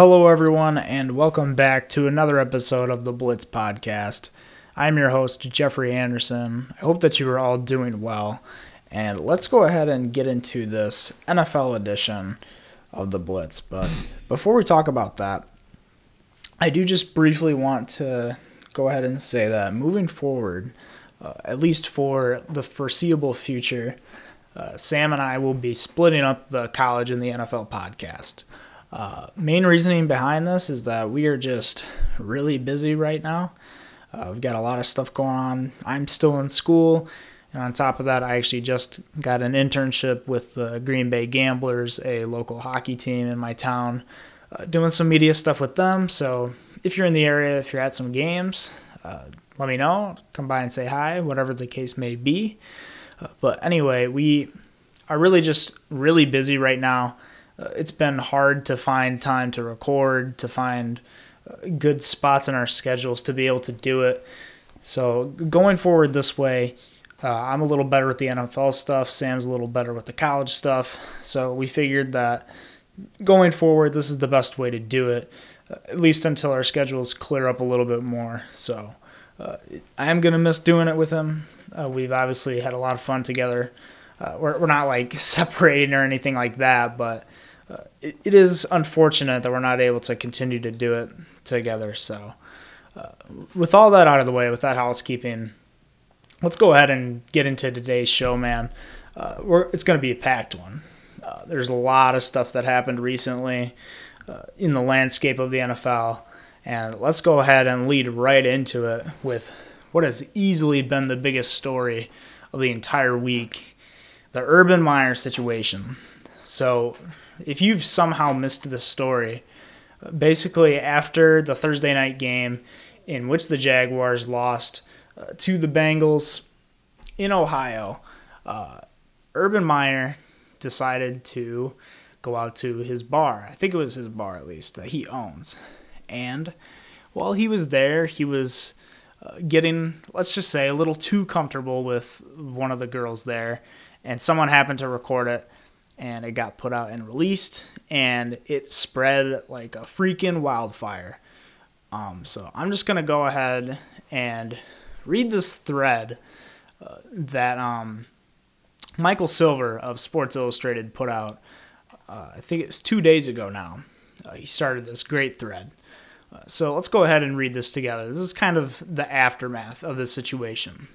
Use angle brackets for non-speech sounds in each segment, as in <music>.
Hello, everyone, and welcome back to another episode of the Blitz Podcast. I'm your host, Jeffrey Anderson. I hope that you are all doing well. And let's go ahead and get into this NFL edition of the Blitz. But before we talk about that, I do just briefly want to go ahead and say that moving forward, uh, at least for the foreseeable future, uh, Sam and I will be splitting up the college and the NFL podcast. Uh, main reasoning behind this is that we are just really busy right now. Uh, we've got a lot of stuff going on. I'm still in school, and on top of that, I actually just got an internship with the Green Bay Gamblers, a local hockey team in my town, uh, doing some media stuff with them. So if you're in the area, if you're at some games, uh, let me know. Come by and say hi, whatever the case may be. Uh, but anyway, we are really just really busy right now it's been hard to find time to record, to find uh, good spots in our schedules to be able to do it. So going forward this way, uh, I'm a little better with the NFL stuff. Sam's a little better with the college stuff. So we figured that going forward, this is the best way to do it, uh, at least until our schedules clear up a little bit more. So uh, I am going to miss doing it with him. Uh, we've obviously had a lot of fun together. we're, we're not like <laughs> separating or anything like that, but uh, it, it is unfortunate that we're not able to continue to do it together. So, uh, with all that out of the way, with that housekeeping, let's go ahead and get into today's show, man. Uh, it's going to be a packed one. Uh, there's a lot of stuff that happened recently uh, in the landscape of the NFL. And let's go ahead and lead right into it with what has easily been the biggest story of the entire week the Urban Meyer situation. So, if you've somehow missed the story, basically after the Thursday night game in which the Jaguars lost uh, to the Bengals in Ohio, uh, Urban Meyer decided to go out to his bar. I think it was his bar at least that he owns. And while he was there, he was uh, getting, let's just say, a little too comfortable with one of the girls there. And someone happened to record it and it got put out and released, and it spread like a freaking wildfire. Um, so I'm just gonna go ahead and read this thread uh, that um, Michael Silver of Sports Illustrated put out. Uh, I think it's two days ago now. Uh, he started this great thread. Uh, so let's go ahead and read this together. This is kind of the aftermath of the situation.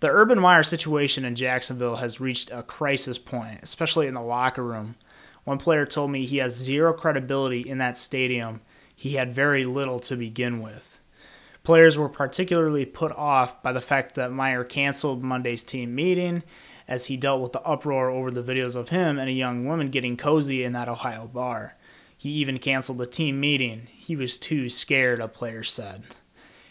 The Urban Meyer situation in Jacksonville has reached a crisis point, especially in the locker room. One player told me he has zero credibility in that stadium. He had very little to begin with. Players were particularly put off by the fact that Meyer canceled Monday's team meeting as he dealt with the uproar over the videos of him and a young woman getting cozy in that Ohio bar. He even canceled the team meeting. He was too scared, a player said.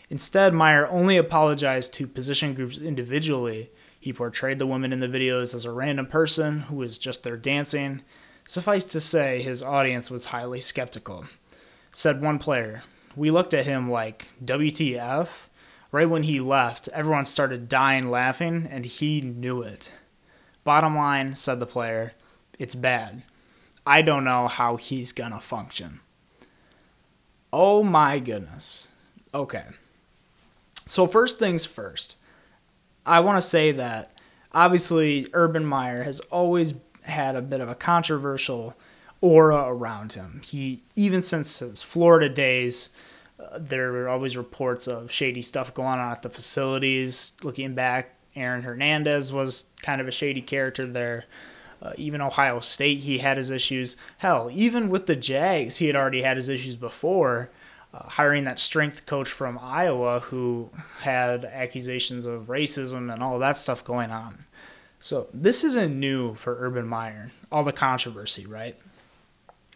Instead, Meyer only apologized to position groups individually. He portrayed the woman in the videos as a random person who was just there dancing. Suffice to say, his audience was highly skeptical. Said one player, We looked at him like, WTF? Right when he left, everyone started dying laughing, and he knew it. Bottom line, said the player, it's bad. I don't know how he's gonna function. Oh my goodness. Okay. So, first things first, I want to say that obviously Urban Meyer has always had a bit of a controversial aura around him. He, even since his Florida days, uh, there were always reports of shady stuff going on at the facilities. Looking back, Aaron Hernandez was kind of a shady character there. Uh, even Ohio State, he had his issues. Hell, even with the Jags, he had already had his issues before uh, hiring that strength coach from Iowa who had accusations of racism and all that stuff going on. So this isn't new for Urban Meyer, all the controversy, right?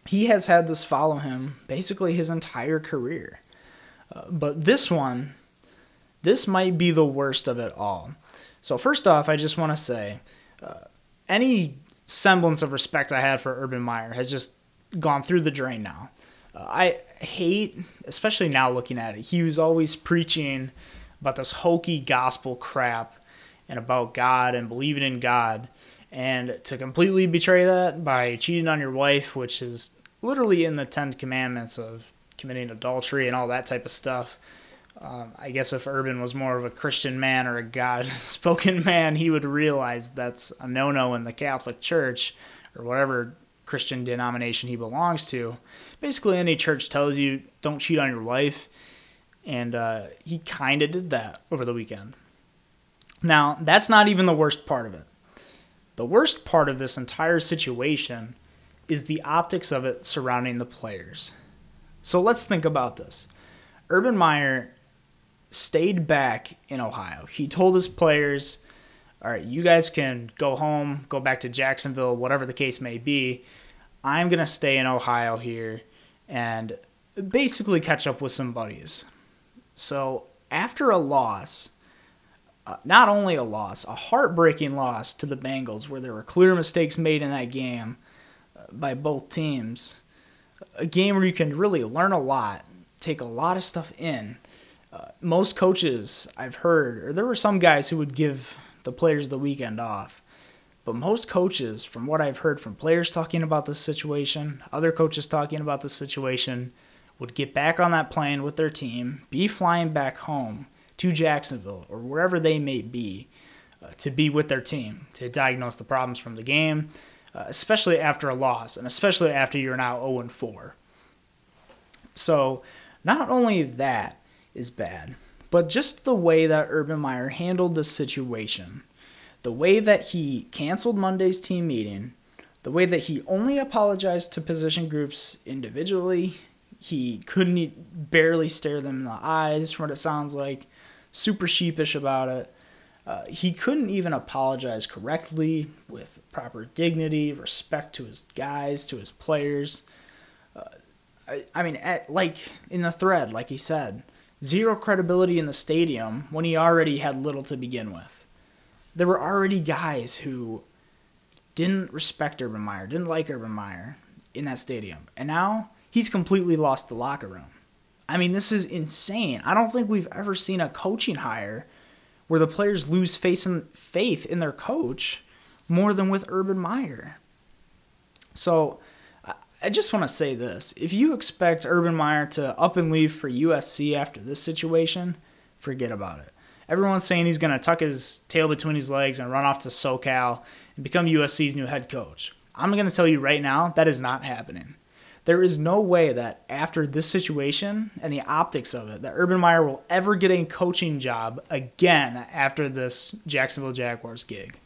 He has had this follow him basically his entire career. Uh, but this one, this might be the worst of it all. So, first off, I just want to say uh, any semblance of respect I had for Urban Meyer has just gone through the drain now. I hate, especially now looking at it, he was always preaching about this hokey gospel crap and about God and believing in God. And to completely betray that by cheating on your wife, which is literally in the Ten Commandments of committing adultery and all that type of stuff. Um, I guess if Urban was more of a Christian man or a God spoken <laughs> man, he would realize that's a no no in the Catholic Church or whatever Christian denomination he belongs to. Basically, any church tells you don't cheat on your wife, and uh, he kind of did that over the weekend. Now, that's not even the worst part of it. The worst part of this entire situation is the optics of it surrounding the players. So let's think about this. Urban Meyer stayed back in Ohio. He told his players, all right, you guys can go home, go back to Jacksonville, whatever the case may be. I'm going to stay in Ohio here and basically catch up with some buddies. So after a loss, uh, not only a loss, a heartbreaking loss to the Bengals, where there were clear mistakes made in that game uh, by both teams, a game where you can really learn a lot, take a lot of stuff in. Uh, most coaches I've heard, or there were some guys who would give the players the weekend off. But most coaches, from what I've heard from players talking about this situation, other coaches talking about this situation, would get back on that plane with their team, be flying back home to Jacksonville or wherever they may be uh, to be with their team to diagnose the problems from the game, uh, especially after a loss and especially after you're now 0 4. So, not only that is bad, but just the way that Urban Meyer handled the situation, the way that he canceled Monday's team meeting, the way that he only apologized to position groups individually, he couldn't barely stare them in the eyes, from what it sounds like, super sheepish about it. Uh, he couldn't even apologize correctly with proper dignity, respect to his guys, to his players. Uh, I, I mean, at, like in the thread, like he said, zero credibility in the stadium when he already had little to begin with. There were already guys who didn't respect Urban Meyer, didn't like Urban Meyer in that stadium. And now he's completely lost the locker room. I mean, this is insane. I don't think we've ever seen a coaching hire where the players lose faith in, their coach more than with Urban Meyer. So I just want to say this. If you expect Urban Meyer to up and leave for USC after this situation, forget about it. Everyone's saying he's going to tuck his tail between his legs and run off to SoCal and become USC's new head coach. I'm going to tell you right now, that is not happening. There is no way that after this situation and the optics of it, that Urban Meyer will ever get a coaching job again after this Jacksonville Jaguars gig.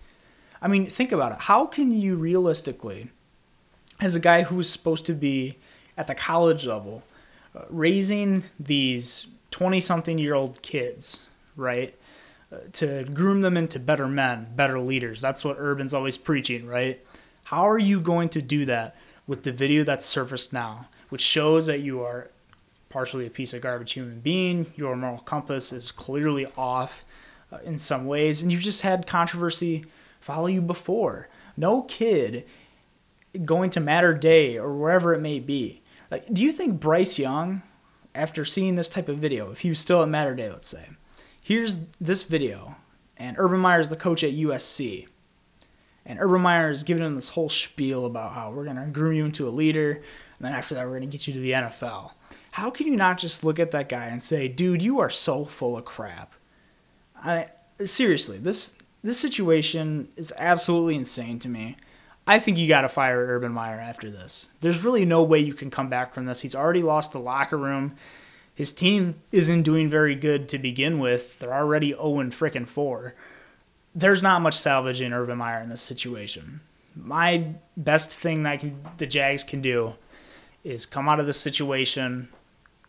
I mean, think about it. How can you realistically as a guy who was supposed to be at the college level, uh, raising these 20 something year old kids, right? To groom them into better men, better leaders. That's what Urban's always preaching, right? How are you going to do that with the video that's surfaced now, which shows that you are partially a piece of garbage human being, your moral compass is clearly off uh, in some ways, and you've just had controversy follow you before. No kid going to Mater Dei or wherever it may be. Like, do you think Bryce Young, after seeing this type of video, if he was still at Mater Dei, let's say, here's this video, and Urban Meyer is the coach at USC, and Urban Meyer is giving him this whole spiel about how we're going to groom you into a leader, and then after that, we're going to get you to the NFL. How can you not just look at that guy and say, dude, you are so full of crap? I seriously, this this situation is absolutely insane to me. I think you got to fire Urban Meyer after this. There's really no way you can come back from this. He's already lost the locker room. His team isn't doing very good to begin with. They're already 0 frickin' 4. There's not much salvage in Urban Meyer in this situation. My best thing that can, the Jags can do is come out of this situation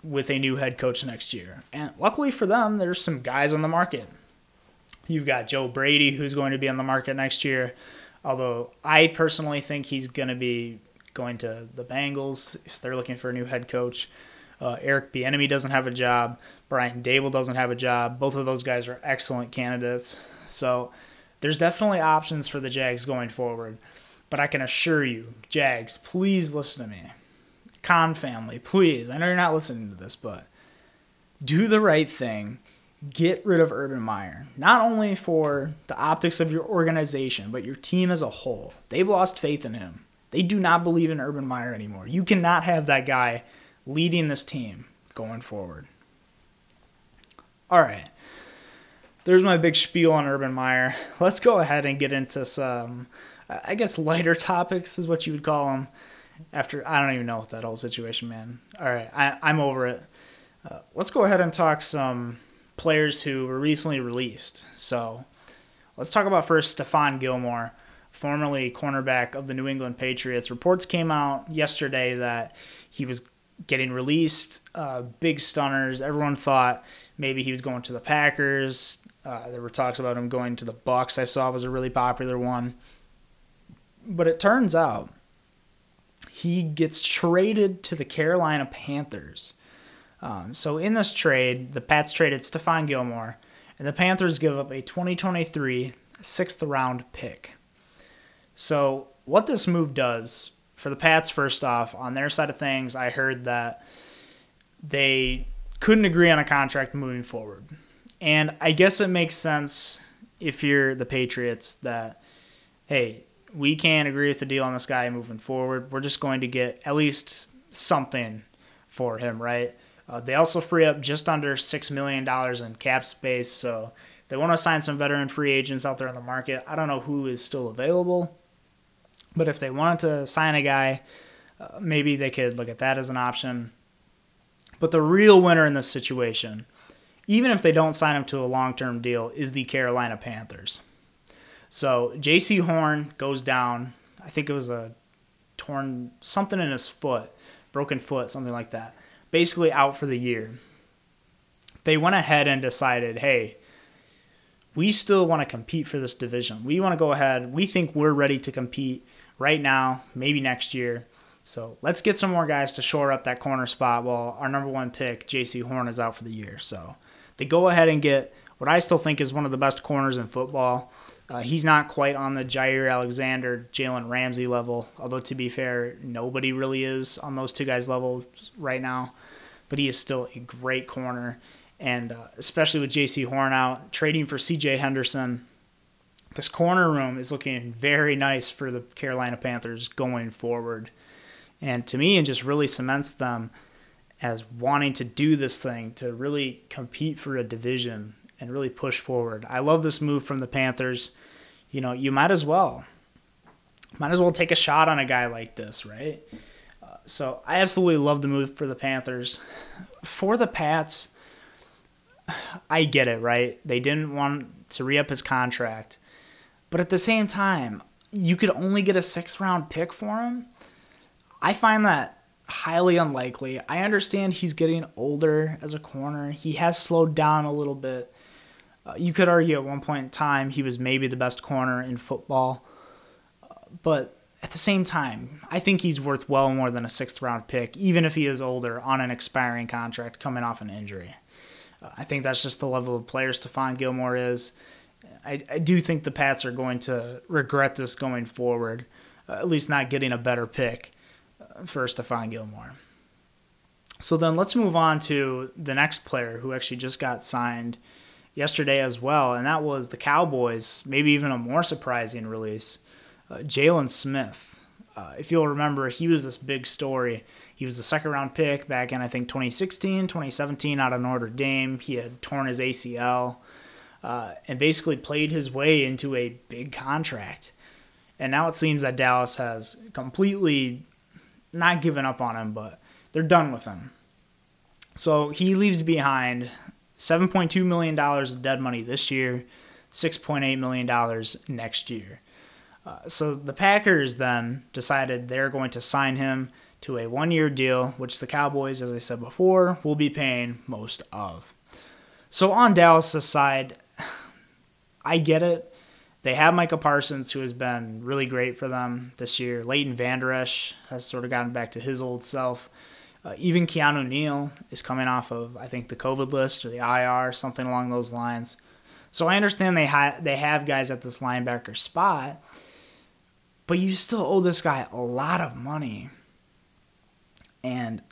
with a new head coach next year. And luckily for them, there's some guys on the market. You've got Joe Brady, who's going to be on the market next year. Although I personally think he's going to be going to the Bengals if they're looking for a new head coach. Uh, Eric Bieniemy doesn't have a job. Brian Daboll doesn't have a job. Both of those guys are excellent candidates. So there's definitely options for the Jags going forward. But I can assure you, Jags, please listen to me. Khan family, please. I know you're not listening to this, but do the right thing get rid of Urban Meyer, not only for the optics of your organization, but your team as a whole. They've lost faith in him. They do not believe in Urban Meyer anymore. You cannot have that guy leading this team going forward. All right. There's my big spiel on Urban Meyer. <laughs> Let's go ahead and get into some, I guess, lighter topics is what you would call them. After, I don't even know what that whole situation, man. All right. I, I'm over it. Uh, let's go ahead and talk some players who were recently released. So let's talk about first Stephon Gilmore formerly cornerback of the New England Patriots. Reports came out yesterday that he was getting released. Uh, big stunners. Everyone thought maybe he was going to the Packers. Uh, there were talks about him going to the Bucs. I saw was a really popular one, but it turns out he gets traded to the Carolina Panthers. Um, so in this trade, the Pats traded Stephon Gilmore, and the Panthers give up a 2023 sixth round pick. So, what this move does for the Pats, first off, on their side of things, I heard that they couldn't agree on a contract moving forward. And I guess it makes sense if you're the Patriots that, hey, we can't agree with the deal on this guy moving forward. We're just going to get at least something for him, right? Uh, they also free up just under $6 million in cap space. So they want to sign some veteran free agents out there on the market. I don't know who is still available. But if they wanted to sign a guy, uh, maybe they could look at that as an option. But the real winner in this situation, even if they don't sign him to a long term deal, is the Carolina Panthers. So Jaycee Horn goes down. I think it was a torn something in his foot, broken foot, something like that. Basically out for the year. They went ahead and decided, hey, we still want to compete for this division. We want to go ahead. We think we're ready to compete right now, maybe next year. So let's get some more guys to shore up that corner spot while our number one pick, Jaycee Horn, is out for the year. So they go ahead and get what I still think is one of the best corners in football. Uh, he's not quite on the Jaire Alexander, Jalen Ramsey level, although to be fair, nobody really is on those two guys' levels right now. But he is still a great corner. And uh, especially with Jaycee Horn out, trading for CJ Henderson, this corner room is looking very nice for the Carolina Panthers going forward. And to me, it just really cements them as wanting to do this thing, to really compete for a division and really push forward. I love this move from the Panthers. You know, you might as well. Might as well take a shot on a guy like this, right? Uh, so I absolutely love the move for the Panthers. For the Pats, <sighs> I get it, right? They didn't want to re up his contract. But at the same time, you could only get a sixth round pick for him. I find that highly unlikely. I understand he's getting older as a corner. He has slowed down a little bit. Uh, you could argue at one point in time he was maybe the best corner in football. Uh, but at the same time, I think he's worth well more than a sixth round pick, even if he is older on an expiring contract coming off an injury. Uh, I think that's just the level of player Stephon Gilmore is. I, I do think the Pats are going to regret this going forward, uh, at least not getting a better pick uh, for Stephon Gilmore. So then let's move on to the next player who actually just got signed yesterday as well, and that was the Cowboys, maybe even a more surprising release, uh, Jaylon Smith. Uh, if you'll remember, he was this big story. He was the second round pick back in, I think, 2016, 2017 out of Notre Dame. He had torn his ACL uh, and basically played his way into a big contract. And now it seems that Dallas has completely not given up on him, but they're done with him. So he leaves behind $7.2 million of dead money this year, $6.8 million next year. Uh, so the Packers then decided they're going to sign him to a one year deal, which the Cowboys, as I said before, will be paying most of. So on Dallas' side, I get it. They have Micah Parsons, who has been really great for them this year. Leighton Vander Esch has sort of gotten back to his old self. Uh, even Keanu Neal is coming off of, I think, the COVID list or the IR, something along those lines. So I understand they ha- they have guys at this linebacker spot, but you still owe this guy a lot of money, and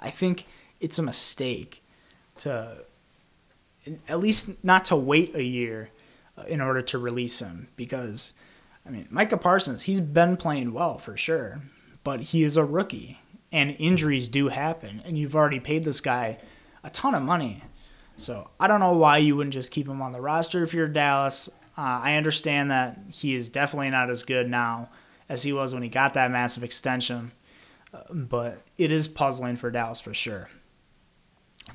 I think it's a mistake to at least not to wait a year in order to release him because I mean, Micah Parsons, he's been playing well for sure, but he is a rookie and injuries do happen, and you've already paid this guy a ton of money. So I don't know why you wouldn't just keep him on the roster if you're Dallas. Uh, I understand that he is definitely not as good now as he was when he got that massive extension, uh, but it is puzzling for Dallas for sure.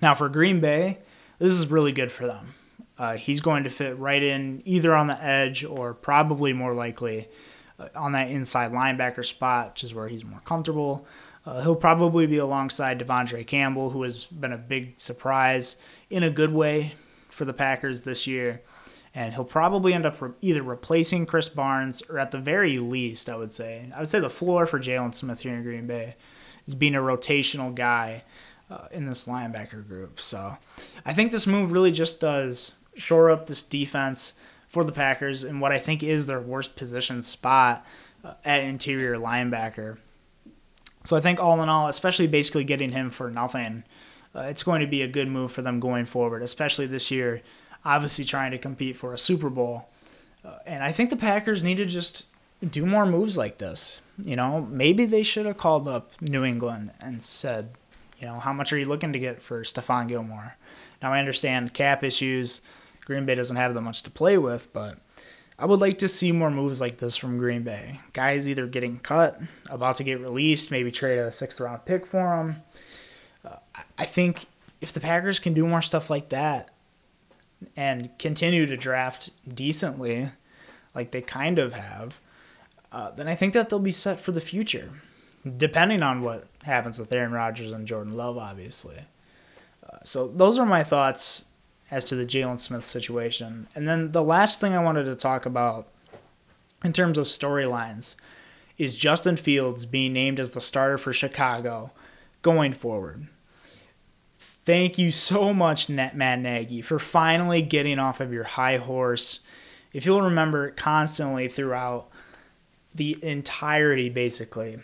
Now for Green Bay, this is really good for them. Uh, he's going to fit right in either on the edge or probably more likely uh, on that inside linebacker spot, which is where he's more comfortable. Uh, he'll probably be alongside De'Vondre Campbell, who has been a big surprise in a good way for the Packers this year. And he'll probably end up re- either replacing Krys Barnes or at the very least, I would say, I would say the floor for Jaylon Smith here in Green Bay is being a rotational guy uh, in this linebacker group. So I think this move really just does shore up this defense for the Packers in what I think is their worst position spot uh, at interior linebacker. So I think all in all, especially basically getting him for nothing, uh, it's going to be a good move for them going forward, especially this year, obviously trying to compete for a Super Bowl. Uh, and I think the Packers need to just do more moves like this. You know, maybe they should have called up New England and said, you know, how much are you looking to get for Stephon Gilmore? Now I understand cap issues. Green Bay doesn't have that much to play with, but I would like to see more moves like this from Green Bay. Guys either getting cut, about to get released, maybe trade a sixth round pick for them. Uh, I think if the Packers can do more stuff like that and continue to draft decently, like they kind of have, uh, then I think that they'll be set for the future, depending on what happens with Aaron Rodgers and Jordan Love, obviously. Uh, so those are my thoughts as to the Jaylon Smith situation. And then the last thing I wanted to talk about in terms of storylines is Justin Fields being named as the starter for Chicago going forward. Thank you so much, Matt Nagy, for finally getting off of your high horse. If you'll remember, constantly throughout the entirety, basically,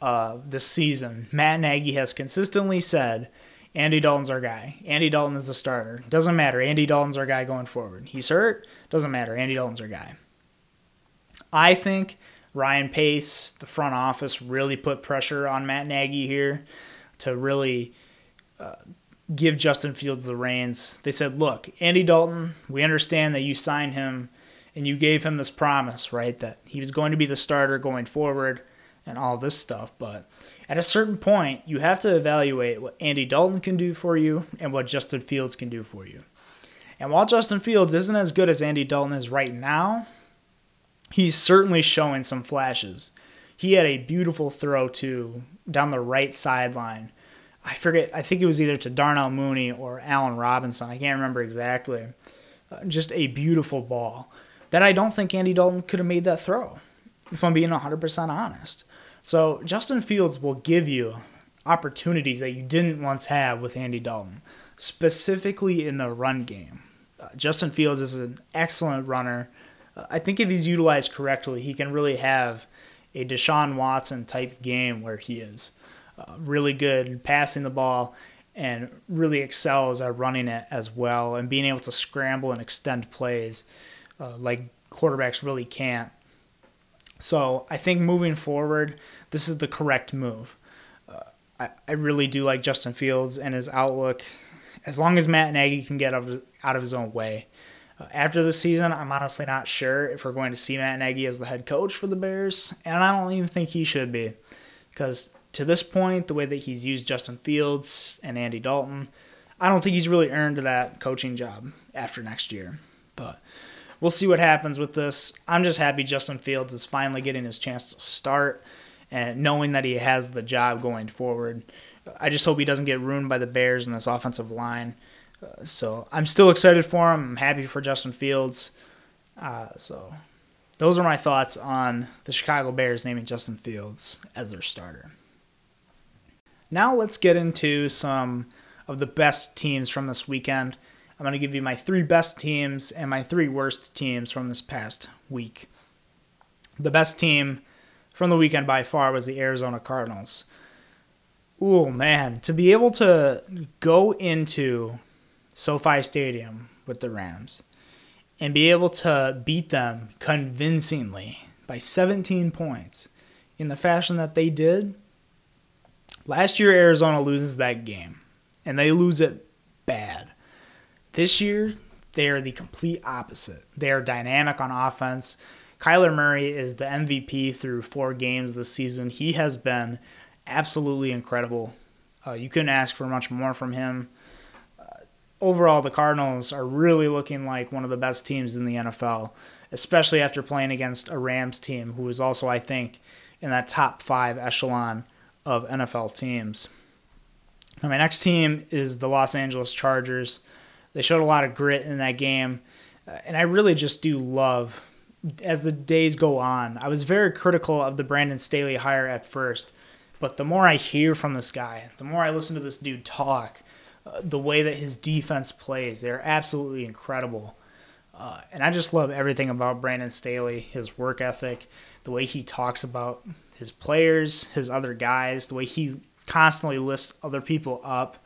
of the season, Matt Nagy has consistently said Andy Dalton's our guy. Andy Dalton is the starter. Doesn't matter. Andy Dalton's our guy going forward. He's hurt. Doesn't matter. Andy Dalton's our guy. I think Ryan Pace, the front office, really put pressure on Matt Nagy here to really uh, give Justin Fields the reins. They said, look, Andy Dalton, we understand that you signed him and you gave him this promise, right, that he was going to be the starter going forward and all this stuff, but at a certain point, you have to evaluate what Andy Dalton can do for you and what Justin Fields can do for you. And while Justin Fields isn't as good as Andy Dalton is right now, he's certainly showing some flashes. He had a beautiful throw to down the right sideline. I forget, I think it was either to Darnell Mooney or Allen Robinson. I can't remember exactly. Uh, just a beautiful ball that I don't think Andy Dalton could have made that throw, if I'm being 100% honest. So Justin Fields will give you opportunities that you didn't once have with Andy Dalton, specifically in the run game. Uh, Justin Fields is an excellent runner. Uh, I think if he's utilized correctly, he can really have a Deshaun Watson type game where he is uh, really good passing the ball and really excels at running it as well and being able to scramble and extend plays uh, like quarterbacks really can't. So I think moving forward, this is the correct move. Uh, I, I really do like Justin Fields and his outlook. As long as Matt Nagy can get out of, out of his own way. Uh, after the season, I'm honestly not sure if we're going to see Matt Nagy as the head coach for the Bears, and I don't even think he should be. Because to this point, the way that he's used Justin Fields and Andy Dalton, I don't think he's really earned that coaching job after next year. But we'll see what happens with this. I'm just happy Justin Fields is finally getting his chance to start and knowing that he has the job going forward. I just hope he doesn't get ruined by the Bears in this offensive line. Uh, so I'm still excited for him. I'm happy for Justin Fields. Uh, so those are my thoughts on the Chicago Bears naming Justin Fields as their starter. Now let's get into some of the best teams from this weekend. I'm going to give you my three best teams and my three worst teams from this past week. The best team from the weekend by far was the Arizona Cardinals. Oh man, to be able to go into SoFi Stadium with the Rams and be able to beat them convincingly by 17 points in the fashion that they did, last year Arizona loses that game, and they lose it bad. This year, they are the complete opposite. They are dynamic on offense. Kyler Murray is the MVP through four games this season. He has been absolutely incredible. Uh, you couldn't ask for much more from him. Uh, overall, the Cardinals are really looking like one of the best teams in the NFL, especially after playing against a Rams team who is also, I think, in that top five echelon of NFL teams. Now, my next team is the Los Angeles Chargers. They showed a lot of grit in that game, and I really just do love as the days go on. I was very critical of the Brandon Staley hire at first but the more I hear from this guy, the more I listen to this dude talk, uh, the way that his defense plays, they're absolutely incredible. Uh, and I just love everything about Brandon Staley, his work ethic, the way he talks about his players, his other guys, the way he constantly lifts other people up.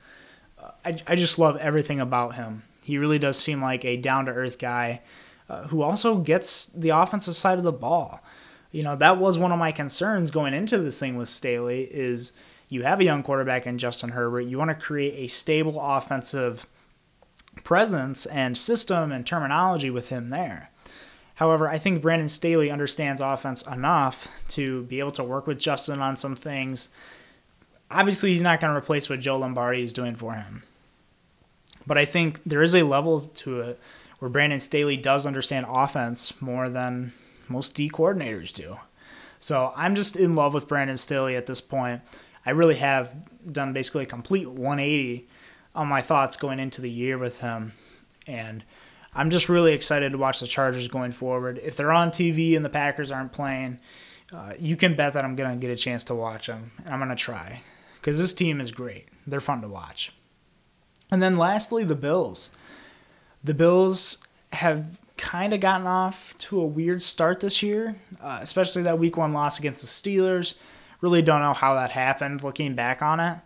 I, I just love everything about him. He really does seem like a down to earth guy uh, who also gets the offensive side of the ball you know, that was one of my concerns going into this thing with Staley is you have a young quarterback in Justin Herbert. You want to create a stable offensive presence and system and terminology with him there. However, I think Brandon Staley understands offense enough to be able to work with Justin on some things. Obviously, he's not going to replace what Joe Lombardi is doing for him. But I think there is a level to it where Brandon Staley does understand offense more than most D coordinators do. So I'm just in love with Brandon Staley at this point. I really have done basically a complete 180 on my thoughts going into the year with him. And I'm just really excited to watch the Chargers going forward. If they're on TV and the Packers aren't playing, uh, you can bet that I'm going to get a chance to watch them. And I'm going to try because this team is great. They're fun to watch. And then lastly, the Bills. The Bills have kind of gotten off to a weird start this year, uh, especially that week one loss against the Steelers. Really don't know how that happened looking back on it.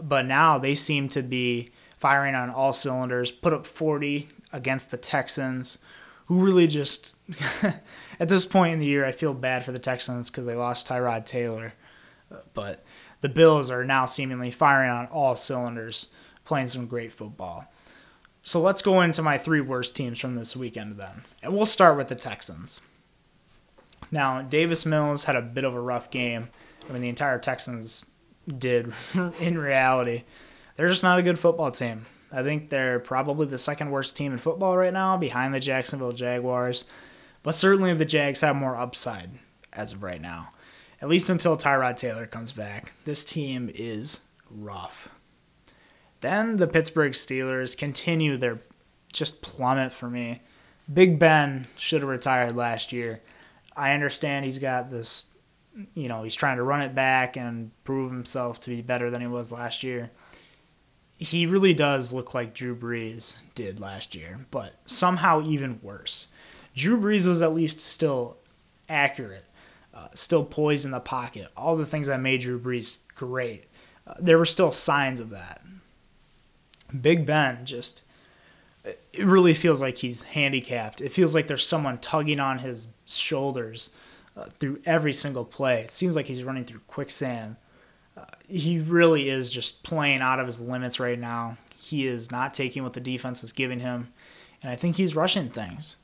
But now they seem to be firing on all cylinders, put up 40 against the Texans, who really just, <laughs> at this point in the year, I feel bad for the Texans because they lost Tyrod Taylor. But the Bills are now seemingly firing on all cylinders, playing some great football. So let's go into my three worst teams from this weekend then. And we'll start with the Texans. Now, Davis Mills had a bit of a rough game. I mean, the entire Texans did <laughs> in reality. They're just not a good football team. I think they're probably the second worst team in football right now, behind the Jacksonville Jaguars. But certainly the Jags have more upside as of right now. At least until Tyrod Taylor comes back. This team is rough. Then the Pittsburgh Steelers continue their just plummet for me. Big Ben should have retired last year. I understand he's got this, you know, he's trying to run it back and prove himself to be better than he was last year. He really does look like Drew Brees did last year, but somehow even worse. Drew Brees was at least still accurate, uh, still poised in the pocket. All the things that made Drew Brees great. Uh, there were still signs of that. Big Ben just it really feels like he's handicapped. It feels like there's someone tugging on his shoulders uh, through every single play. It seems like he's running through quicksand. Uh, he really is just playing out of his limits right now. He is not taking what the defense is giving him, and I think he's rushing things.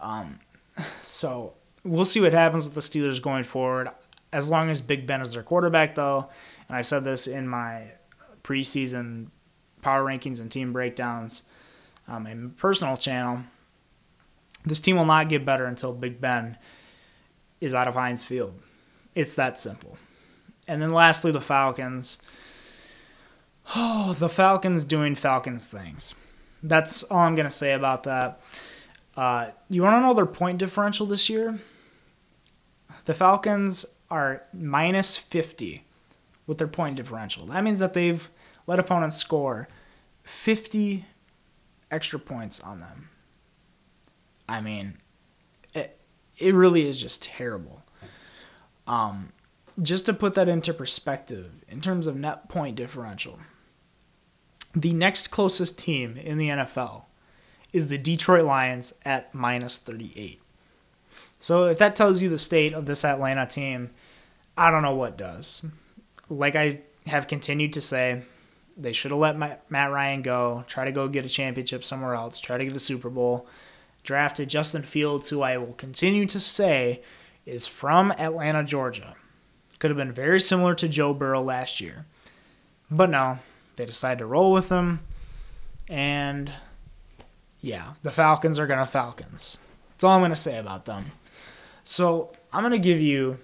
Um, <sighs> so we'll see what happens with the Steelers going forward. As long as Big Ben is their quarterback, though, and I said this in my preseason power rankings and team breakdowns on my personal channel. This team will not get better until Big Ben is out of Heinz Field. It's that simple. And then lastly, the Falcons. Oh, the Falcons doing Falcons things. That's all I'm going to say about that. Uh, you want to know their point differential this year? The Falcons are minus 50 with their point differential. That means that they've let opponents score 50 extra points on them. I mean, it, it really is just terrible. Um, just to put that into perspective, in terms of net point differential, the next closest team in the NFL is the Detroit Lions at minus 38. So if that tells you the state of this Atlanta team, I don't know what does. Like I have continued to say, they should have let Matt Ryan go, try to go get a championship somewhere else, try to get a Super Bowl. Drafted Justin Fields, who I will continue to say is from Atlanta, Georgia. Could have been very similar to Joe Burrow last year. But no, they decided to roll with him. And yeah, the Falcons are going to Falcons. That's all I'm going to say about them. So I'm going to give you.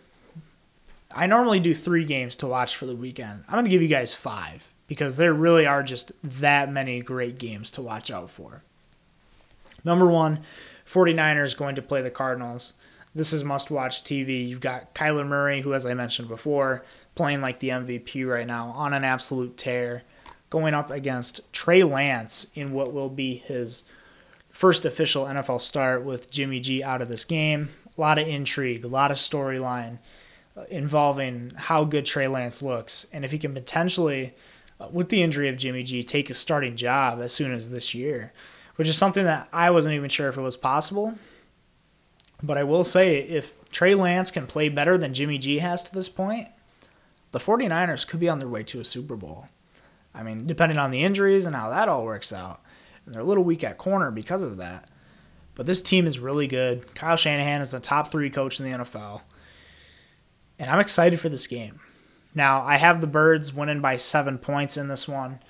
I normally do three games to watch for the weekend. I'm going to give you guys five because there really are just that many great games to watch out for. Number one, 49ers going to play the Cardinals. This is must watch TV. You've got Kyler Murray, who, as I mentioned before, playing like the MVP right now on an absolute tear, going up against Trey Lance in what will be his first official NFL start with Jimmy G out of this game. A lot of intrigue, a lot of storyline uh, involving how good Trey Lance looks, and if he can potentially, uh, with the injury of Jimmy G, take a starting job as soon as this year, which is something that I wasn't even sure if it was possible. But I will say, if Trey Lance can play better than Jimmy G has to this point, the 49ers could be on their way to a Super Bowl. I mean, depending on the injuries and how that all works out. And they're a little weak at corner because of that. But this team is really good. Kyle Shanahan is the top three coach in the NFL. And I'm excited for this game. Now, I have the Birds winning by seven points in this one.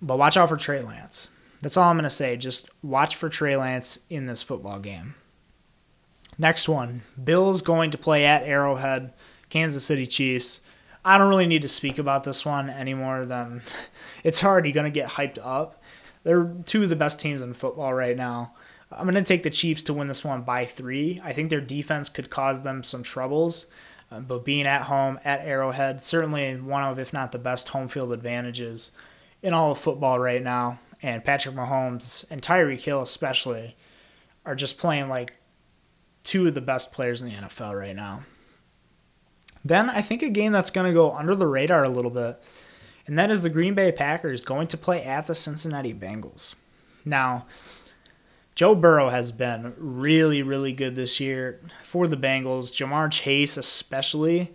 But watch out for Trey Lance. That's all I'm going to say. Just watch for Trey Lance in this football game. Next one Bills going to play at Arrowhead, Kansas City Chiefs. I don't really need to speak about this one anymore than <laughs> it's already going to get hyped up. They're two of the best teams in football right now. I'm going to take the Chiefs to win this one by three. I think their defense could cause them some troubles, uh, but being at home at Arrowhead, certainly one of, if not the best home field advantages in all of football right now. And Patrick Mahomes and Tyreek Hill, especially, are just playing like two of the best players in the NFL right now. Then I think a game that's going to go under the radar a little bit, and that is the Green Bay Packers going to play at the Cincinnati Bengals. Now, Joe Burrow has been really, really good this year for the Bengals. Ja'Marr Chase, especially,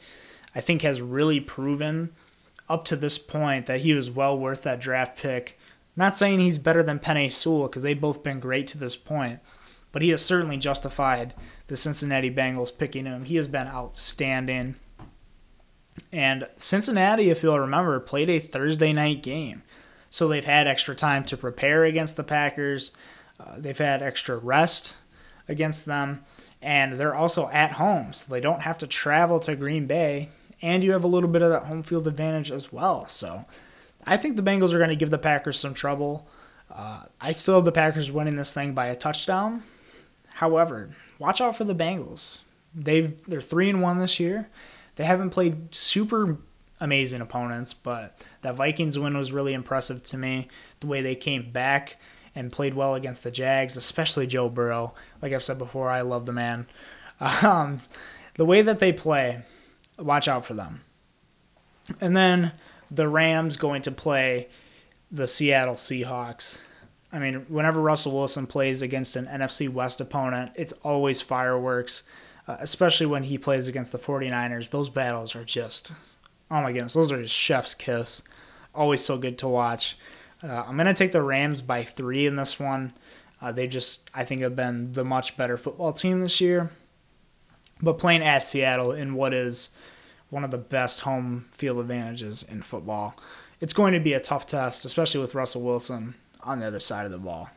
I think has really proven up to this point that he was well worth that draft pick. not saying he's better than Penei Sewell because they've both been great to this point, but he has certainly justified the Cincinnati Bengals picking him. He has been outstanding. And Cincinnati, if you'll remember, played a Thursday night game. So they've had extra time to prepare against the Packers. Uh, they've had extra rest against them. And they're also at home. So they don't have to travel to Green Bay. And you have a little bit of that home field advantage as well. So I think the Bengals are going to give the Packers some trouble. Uh, I still have the Packers winning this thing by a touchdown. However, watch out for the Bengals. They've they're three and one this year. They haven't played super amazing opponents, but that Vikings win was really impressive to me. The way they came back and played well against the Jags, especially Joe Burrow. Like I've said before, I love the man. <laughs> Um, the way that they play, watch out for them. And then the Rams going to play the Seattle Seahawks. I mean, whenever Russell Wilson plays against an NFC West opponent, it's always fireworks, uh, especially when he plays against the 49ers. Those battles are just, oh my goodness, those are just chef's kiss. Always so good to watch. Uh, I'm going to take the Rams by three in this one. Uh, they just, I think, have been the much better football team this year. But playing at Seattle in what is one of the best home field advantages in football, it's going to be a tough test, especially with Russell Wilson on the other side of the ball.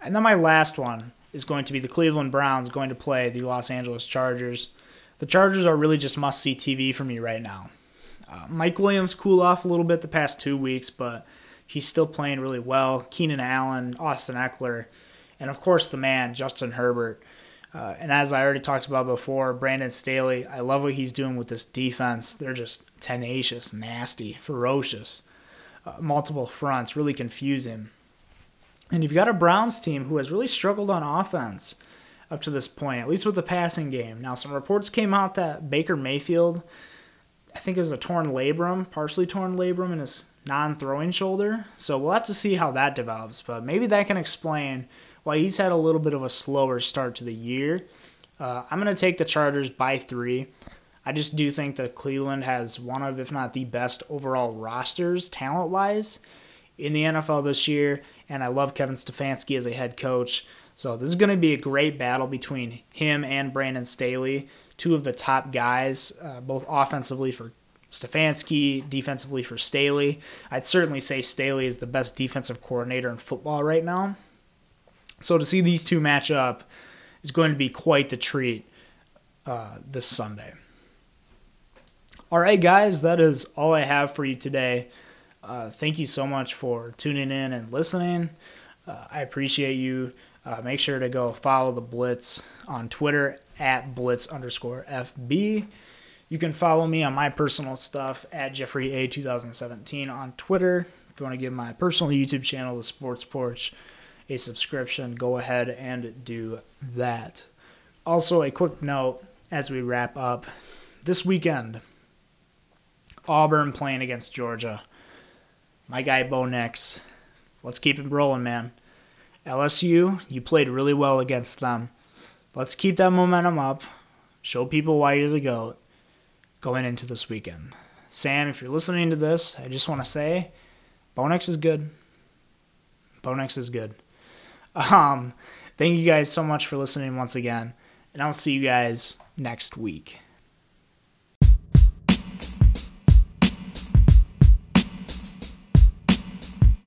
And then my last one is going to be the Cleveland Browns going to play the Los Angeles Chargers. The Chargers are really just must see TV for me right now. Uh, Mike Williams cool off a little bit the past two weeks, but he's still playing really well. Keenan Allen, Austin Ekeler, and of course the man, Justin Herbert. Uh, and as I already talked about before, Brandon Staley, I love what he's doing with this defense. They're just tenacious, nasty, ferocious uh, multiple fronts, really confuse him. And you've got a Browns team who has really struggled on offense up to this point, at least with the passing game. Now, some reports came out that Baker Mayfield, I think it was a torn labrum, partially torn labrum in his non throwing shoulder. So we'll have to see how that develops, but maybe that can explain why he's had a little bit of a slower start to the year, uh, I'm going to take the Chargers by three. I just do think that Cleveland has one of, if not the best overall rosters talent wise in the NFL this year, and I love Kevin Stefanski as a head coach. So this is going to be a great battle between him and Brandon Staley, two of the top guys, uh, both offensively for Stefanski, defensively for Staley. I'd certainly say Staley is the best defensive coordinator in football right now. So to see these two match up is going to be quite the treat uh, this Sunday. All right, guys, that is all I have for you today. Uh, thank you so much for tuning in and listening. Uh, I appreciate you. Uh, make sure to go follow the Blitz on Twitter at Blitz underscore FB. You can follow me on my personal stuff at Jeffrey A 2017 on Twitter. If you want to give my personal YouTube channel, The Sports Porch, a subscription, go ahead and do that. Also, a quick note as we wrap up this weekend Auburn playing against Georgia. My guy Bo Nix. Let's keep it rolling, man. LSU, you played really well against them. Let's keep that momentum up. Show people why you're the GOAT going into this weekend. Sam, if you're listening to this, I just want to say Bo Nix is good. Bo Nix is good. <laughs> Um, thank you guys so much for listening once again, and I'll see you guys next week.